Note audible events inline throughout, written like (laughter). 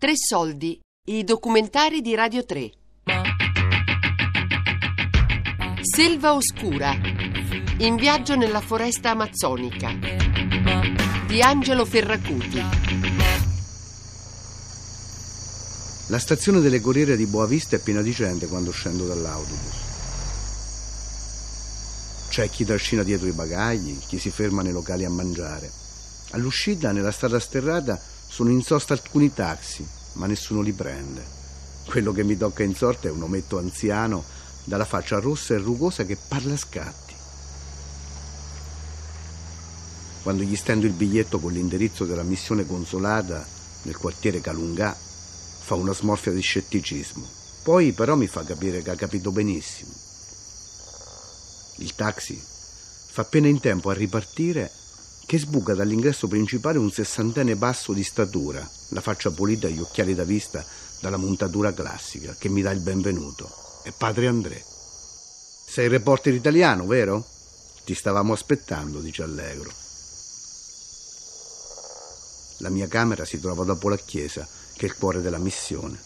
Tre soldi, i documentari di Radio 3. Selva oscura, in viaggio nella foresta amazzonica. Di Angelo Ferracuti. La stazione delle Corriere di Boavista è piena di gente quando scendo dall'autobus. C'è chi trascina dietro i bagagli, chi si ferma nei locali a mangiare. All'uscita, nella strada sterrata, sono in sosta alcuni taxi, ma nessuno li prende. Quello che mi tocca in sorte è un ometto anziano dalla faccia rossa e rugosa che parla a scatti. Quando gli stendo il biglietto con l'indirizzo della missione consolata nel quartiere Calungà, fa una smorfia di scetticismo. Poi però mi fa capire che ha capito benissimo. Il taxi fa appena in tempo a ripartire che sbuca dall'ingresso principale un sessantenne basso di statura, la faccia pulita e gli occhiali da vista dalla montatura classica, che mi dà il benvenuto. È padre André. Sei il reporter italiano, vero? Ti stavamo aspettando, dice allegro. La mia camera si trova dopo la chiesa, che è il cuore della missione,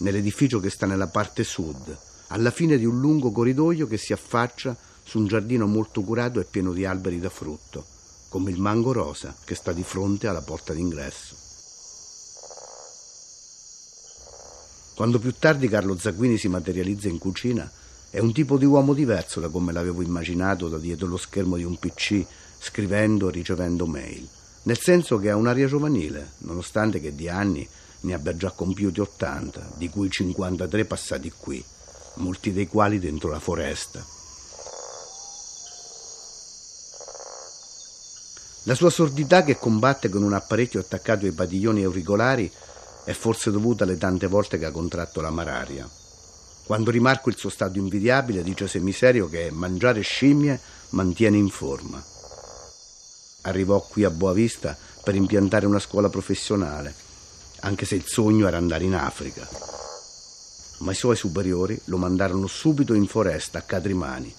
nell'edificio che sta nella parte sud, alla fine di un lungo corridoio che si affaccia su un giardino molto curato e pieno di alberi da frutto come il mango rosa che sta di fronte alla porta d'ingresso. Quando più tardi Carlo Zaguini si materializza in cucina, è un tipo di uomo diverso da come l'avevo immaginato da dietro lo schermo di un PC, scrivendo e ricevendo mail. Nel senso che ha un'aria giovanile, nonostante che di anni ne abbia già compiuti 80, di cui 53 passati qui, molti dei quali dentro la foresta. La sua sordità che combatte con un apparecchio attaccato ai padiglioni auricolari è forse dovuta alle tante volte che ha contratto la malaria. Quando rimarco il suo stato invidiabile, dice Semiserio che mangiare scimmie mantiene in forma. Arrivò qui a Boavista per impiantare una scuola professionale, anche se il sogno era andare in Africa. Ma i suoi superiori lo mandarono subito in foresta a Cadrimani.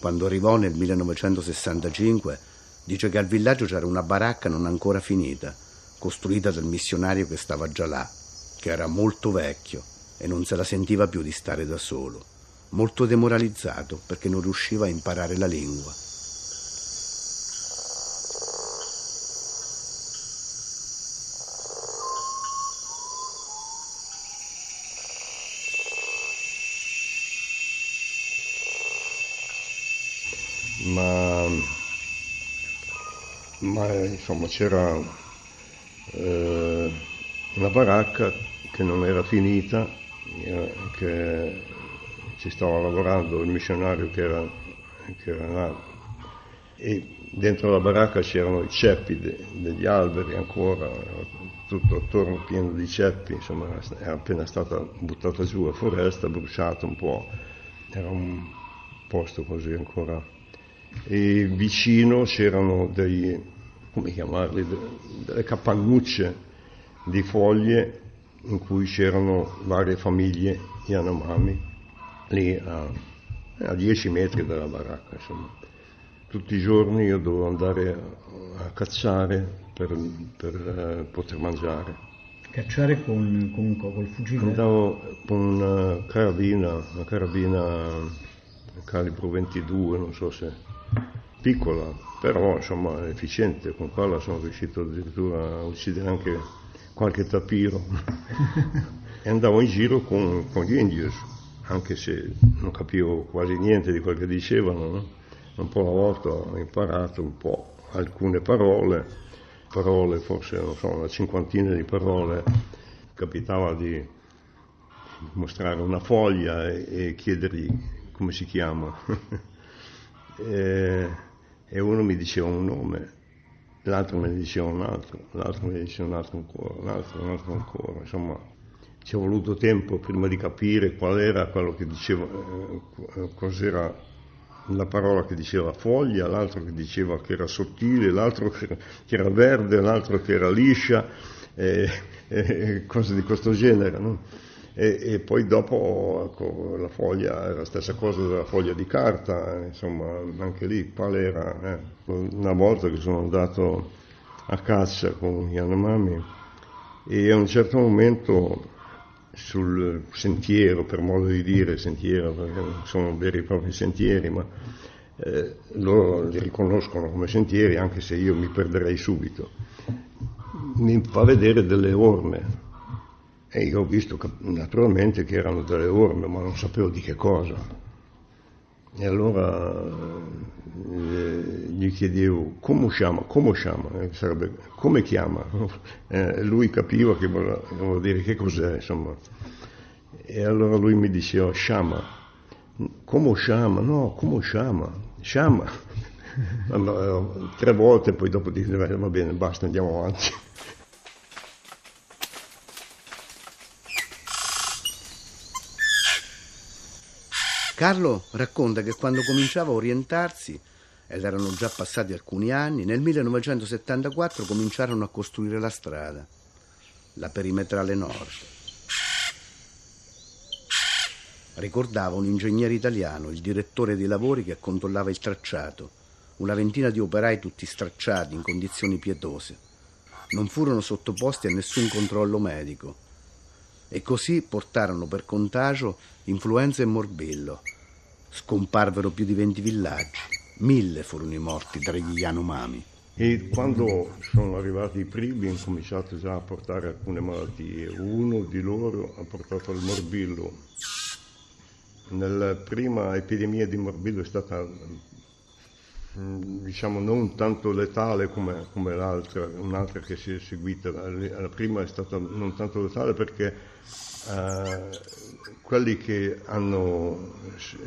Quando arrivò nel 1965 Dice che al villaggio c'era una baracca non ancora finita, costruita dal missionario che stava già là, che era molto vecchio e non se la sentiva più di stare da solo, molto demoralizzato perché non riusciva a imparare la lingua. Ma insomma c'era eh, una baracca che non era finita, eh, che ci stava lavorando il missionario che era, che era là e dentro la baracca c'erano i ceppi de, degli alberi ancora, tutto attorno pieno di ceppi, insomma era appena stata buttata giù la foresta, bruciata un po', era un posto così ancora. E vicino c'erano dei, come chiamarli, delle capannucce di foglie in cui c'erano varie famiglie Yanomami, lì a, a 10 metri dalla baracca, insomma. Tutti i giorni io dovevo andare a, cacciare per, per uh, poter mangiare. Cacciare con, con, col fucile? Andavo con una carabina, una carabina calibro 22, non so se piccola, però insomma efficiente, con quella sono riuscito addirittura a uccidere anche qualche tapiro (laughs) e andavo in giro con, con, gli indios, anche se non capivo quasi niente di quel che dicevano, no? un po' alla volta ho imparato un po' alcune parole, parole forse non so, una cinquantina di parole, capitava di mostrare una foglia e, e chiedergli come si chiama. (laughs) e, e uno mi diceva un nome, l'altro me ne diceva un altro, l'altro me ne diceva un altro ancora, un altro, un altro ancora, insomma ci è voluto tempo prima di capire qual era quello che diceva, eh, cos'era la parola che diceva foglia, l'altro che diceva che era sottile, l'altro che era verde, l'altro che era liscia, e, e cose di questo genere. No? E, e poi dopo ecco, la foglia è la stessa cosa della foglia di carta, insomma anche lì qual era? Eh? Una volta che sono andato a caccia con Yanomami e a un certo momento sul sentiero, per modo di dire sentiero, perché non sono veri e propri sentieri, ma eh, loro li riconoscono come sentieri anche se io mi perderei subito. Mi fa vedere delle orme e io ho visto naturalmente che erano delle orme, ma non sapevo di che cosa. E allora eh, gli chiedevo come chiama, come chiama, eh, sarebbe, come chiama. (laughs) Eh, lui capiva che voleva dire che cos'è, insomma. E allora lui mi diceva, Shama. Come chiama? No, come chiama? Shama. (laughs) Allora, tre volte, poi dopo dice, va bene, basta, andiamo avanti. Carlo racconta che quando cominciava a orientarsi, ed erano già passati alcuni anni, nel 1974 cominciarono a costruire la strada, la perimetrale nord. Ricordava un ingegnere italiano, il direttore dei lavori che controllava il tracciato, una ventina di operai tutti stracciati in condizioni pietose. Non furono sottoposti a nessun controllo medico e così portarono per contagio influenza e morbillo. Scomparvero più di 20 villaggi, mille furono i morti tra gli Yanomami. E quando sono arrivati i primi, ho cominciato già a portare alcune malattie. Uno di loro ha portato il morbillo. Nella prima epidemia di morbillo è stata diciamo non tanto letale come, come l'altra, un'altra che si è seguita. La prima è stata non tanto letale perché eh, quelli che hanno,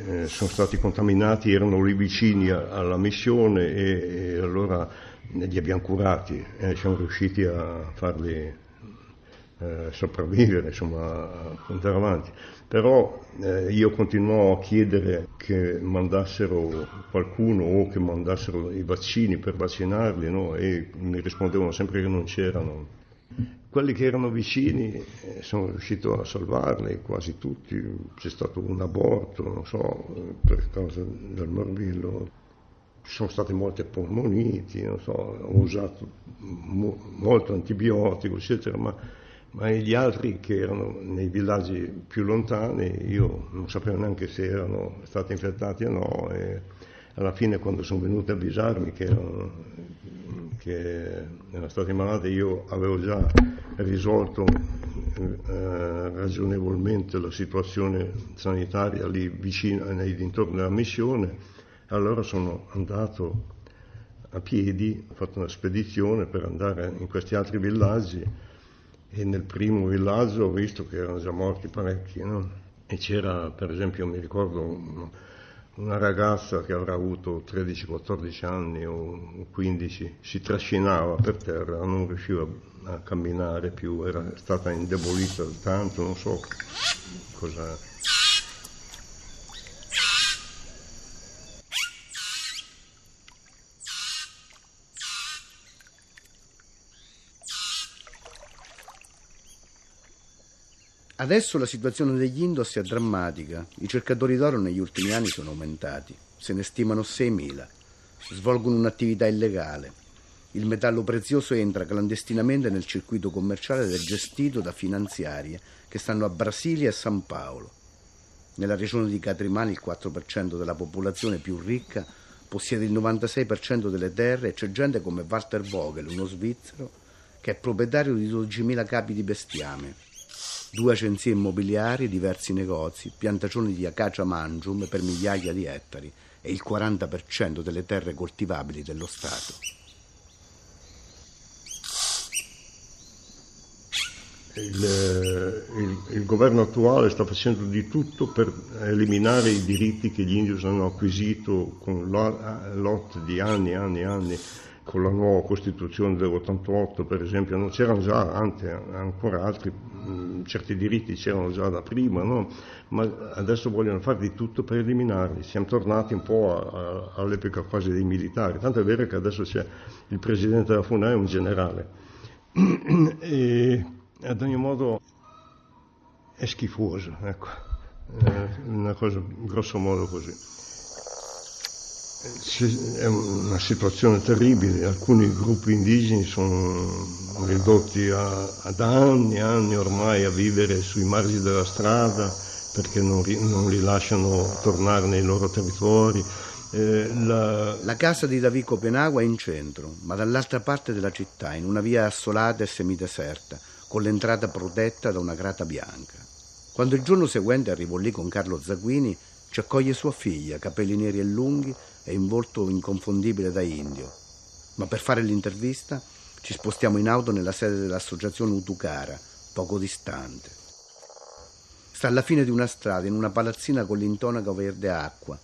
eh, sono stati contaminati erano lì vicini alla missione e, e allora li abbiamo curati e siamo riusciti a farli eh, sopravvivere, insomma, andare avanti. Però eh, io continuavo a chiedere che mandassero qualcuno o che mandassero i vaccini per vaccinarli no? e mi rispondevano sempre che non c'erano quelli che erano vicini eh, sono riuscito a salvarli, quasi tutti, c'è stato un aborto, non so, per causa del morbillo, ci sono state molte polmoniti, so, ho usato mo- molto antibiotico, eccetera, ma, ma gli altri che erano nei villaggi più lontani, io non sapevo neanche se erano stati infettati o no, e alla fine quando sono venuti a avvisarmi che erano, che erano stati malati, io avevo già risolto eh, ragionevolmente la situazione sanitaria lì vicino, nei dintorni della missione, allora sono andato a piedi, ho fatto una spedizione per andare in questi altri villaggi e nel primo villaggio ho visto che erano già morti parecchi, no? E c'era, per esempio, mi ricordo una ragazza che avrà avuto 13-14 anni o 15 si trascinava per terra, non riusciva a camminare più, era stata indebolita tanto, non so cosa. Adesso la situazione degli Indos è drammatica. I cercatori d'oro negli ultimi anni sono aumentati. Se ne stimano 6.000. Svolgono un'attività illegale. Il metallo prezioso entra clandestinamente nel circuito commerciale ed è gestito da finanziarie che stanno a Brasilia e San Paolo. Nella regione di Catrimani il 4% della popolazione più ricca possiede il 96% delle terre e c'è gente come Walter Vogel, uno svizzero, che è proprietario di 12.000 capi di bestiame due agenzie immobiliari, diversi negozi, piantagioni di acacia mangium per migliaia di ettari e il 40% delle terre coltivabili dello Stato. Il, eh, il, il, governo attuale sta facendo di tutto per eliminare i diritti che gli indios hanno acquisito con lot di anni e anni e anni con la nuova Costituzione dell'88 per esempio, non c'erano già anche, ancora altri, mh, certi diritti c'erano già da prima, no? ma adesso vogliono fare di tutto per eliminarli. Siamo tornati un po' a, a, all'epoca quasi dei militari, tanto è vero che adesso c'è il presidente della FUNAI, un generale. (clears throat) e ad ogni modo è schifoso, ecco, è una cosa grosso modo così. È una situazione terribile, alcuni gruppi indigeni sono ridotti a, ad anni e anni ormai a vivere sui margini della strada perché non, non li lasciano tornare nei loro territori. Eh, la... la... casa di Davico Penagua è in centro, ma dall'altra parte della città, in una via assolata e semideserta, con l'entrata protetta da una grata bianca. Quando il giorno seguente arrivo lì con Carlo Zaguini, ci accoglie sua figlia, capelli neri e lunghi e in volto inconfondibile da indio. Ma per fare l'intervista ci spostiamo in auto nella sede dell'associazione Utucara, poco distante. Sta alla fine di una strada, in una palazzina con l'intonaco verde acqua.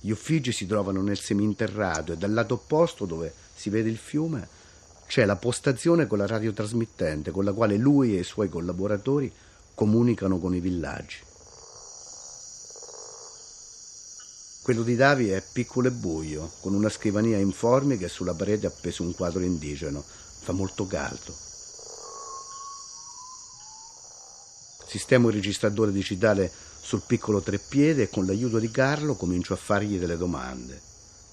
Gli uffici si trovano nel seminterrato e dal lato opposto, dove si vede il fiume, c'è la postazione con la radiotrasmittente con la quale lui e i suoi collaboratori comunicano con i villaggi. Quello di Davi è piccolo e buio, con una scrivania informe che sulla parete appeso un quadro indigeno. Fa molto caldo. Sistemo il registratore digitale sul piccolo treppiede e con l'aiuto di Carlo comincio a fargli delle domande.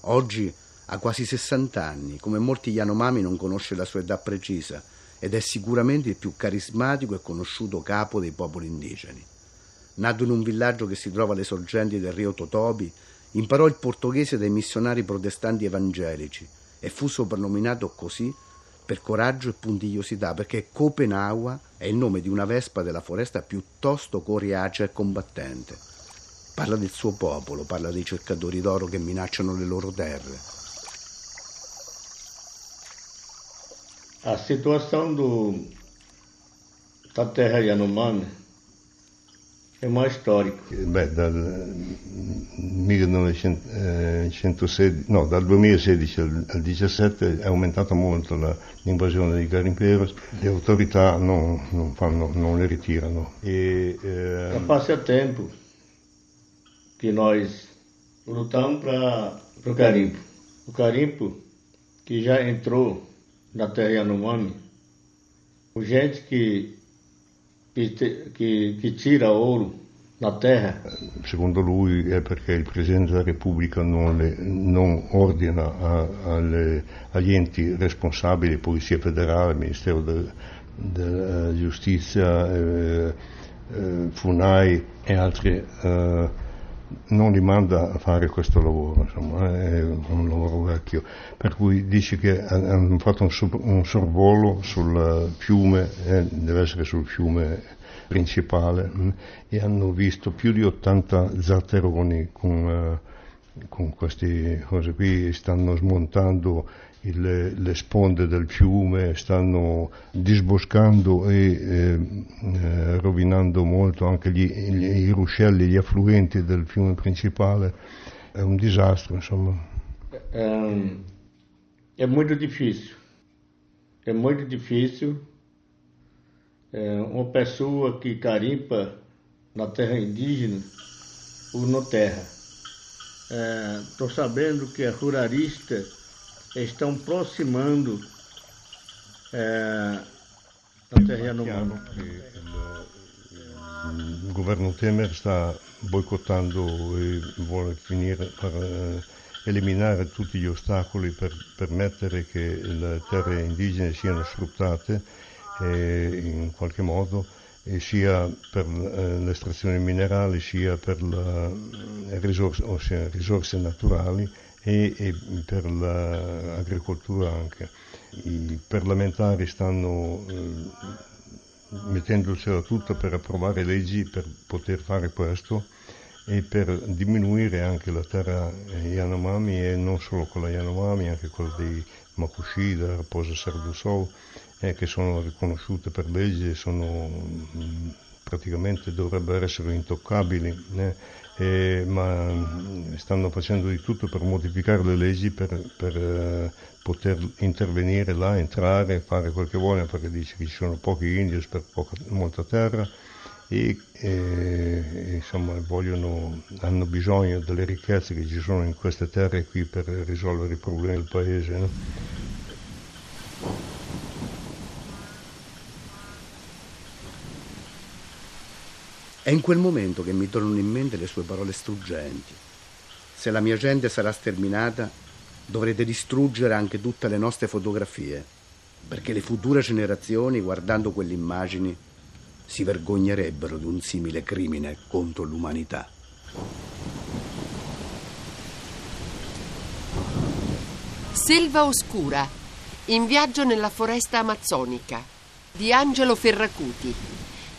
Oggi ha quasi 60 anni, come molti Yanomami non conosce la sua età precisa ed è sicuramente il più carismatico e conosciuto capo dei popoli indigeni. Nato in un villaggio che si trova alle sorgenti del rio Totobi, Imparò il portoghese dai missionari protestanti evangelici e fu soprannominato così per coraggio e puntigliosità, perché Copenagua è il nome di una vespa della foresta piuttosto coriacea e combattente. Parla del suo popolo, parla dei cercatori d'oro che minacciano le loro terre. A situação do, da terra Yanomami è mais storico. Beh, dal, 1916, eh, no, dal 2016 al, al 2017 è aumentata molto la, l'invasione dei garimperos, le autorità non, non, fanno, non le ritirano. E, eh, Já passa tempo che noi lutamos para o carimpo. O carimpo que já entrou na terra Yanomami, gente que che, che, che tira oro la terra. Secondo lui è perché il Presidente della Repubblica non, le, non ordina a, alle, agli enti responsabili, Polizia Federale, Ministero della de Giustizia, eh, eh, FUNAI e altri eh, non li manda a fare questo lavoro, insomma, è un lavoro vecchio, per cui dice che hanno fatto un, sorvolo sul fiume, eh, deve essere sul fiume principale, mm, e hanno visto più di 80 zatteroni con, uh, con queste cose qui, stanno smontando il, le sponde del fiume, stanno disboscando e eh, eh, rovinando molto anche gli, gli, i ruscelli, gli affluenti del fiume principale. È un disastro, insomma. É, é muito difícil. É muito difícil. É uma pessoa que carimpa na terra indígena ou na terra. Estou é, sabendo que é ruralista estão aproximando eh, il terreno Il governo Temer sta boicottando e vuole finire per eh, eliminare tutti gli ostacoli per permettere che le terre indigene siano sfruttate eh, in qualche modo e sia per eh, l'estrazione minerale sia per le risorse, ossia, risorse naturali e, e per l'agricoltura anche. I parlamentari stanno eh, mettendosela tutta per approvare leggi per poter fare questo e per diminuire anche la terra Yanomami e non solo quella Yanomami, anche quella dei Makushida, Raposa Sardusol, eh, che sono riconosciute per legge sono mh, praticamente dovrebbero essere intoccabili. Eh eh, ma mm, stanno facendo di tutto per modificare le leggi per, per eh, poter intervenire là, entrare, fare quel che vogliono perché dice che ci sono pochi indios per poca, molta terra e, e insomma vogliono, hanno bisogno delle ricchezze che ci sono in queste terre qui per risolvere i problemi del paese. No? È in quel momento che mi tornano in mente le sue parole struggenti. se la mia gente sarà sterminata, dovrete distruggere anche tutte le nostre fotografie, perché le future generazioni, guardando quelle immagini, si vergognerebbero di un simile crimine contro l'umanità. Selva Oscura, in viaggio nella foresta amazzonica, di Angelo Ferracuti.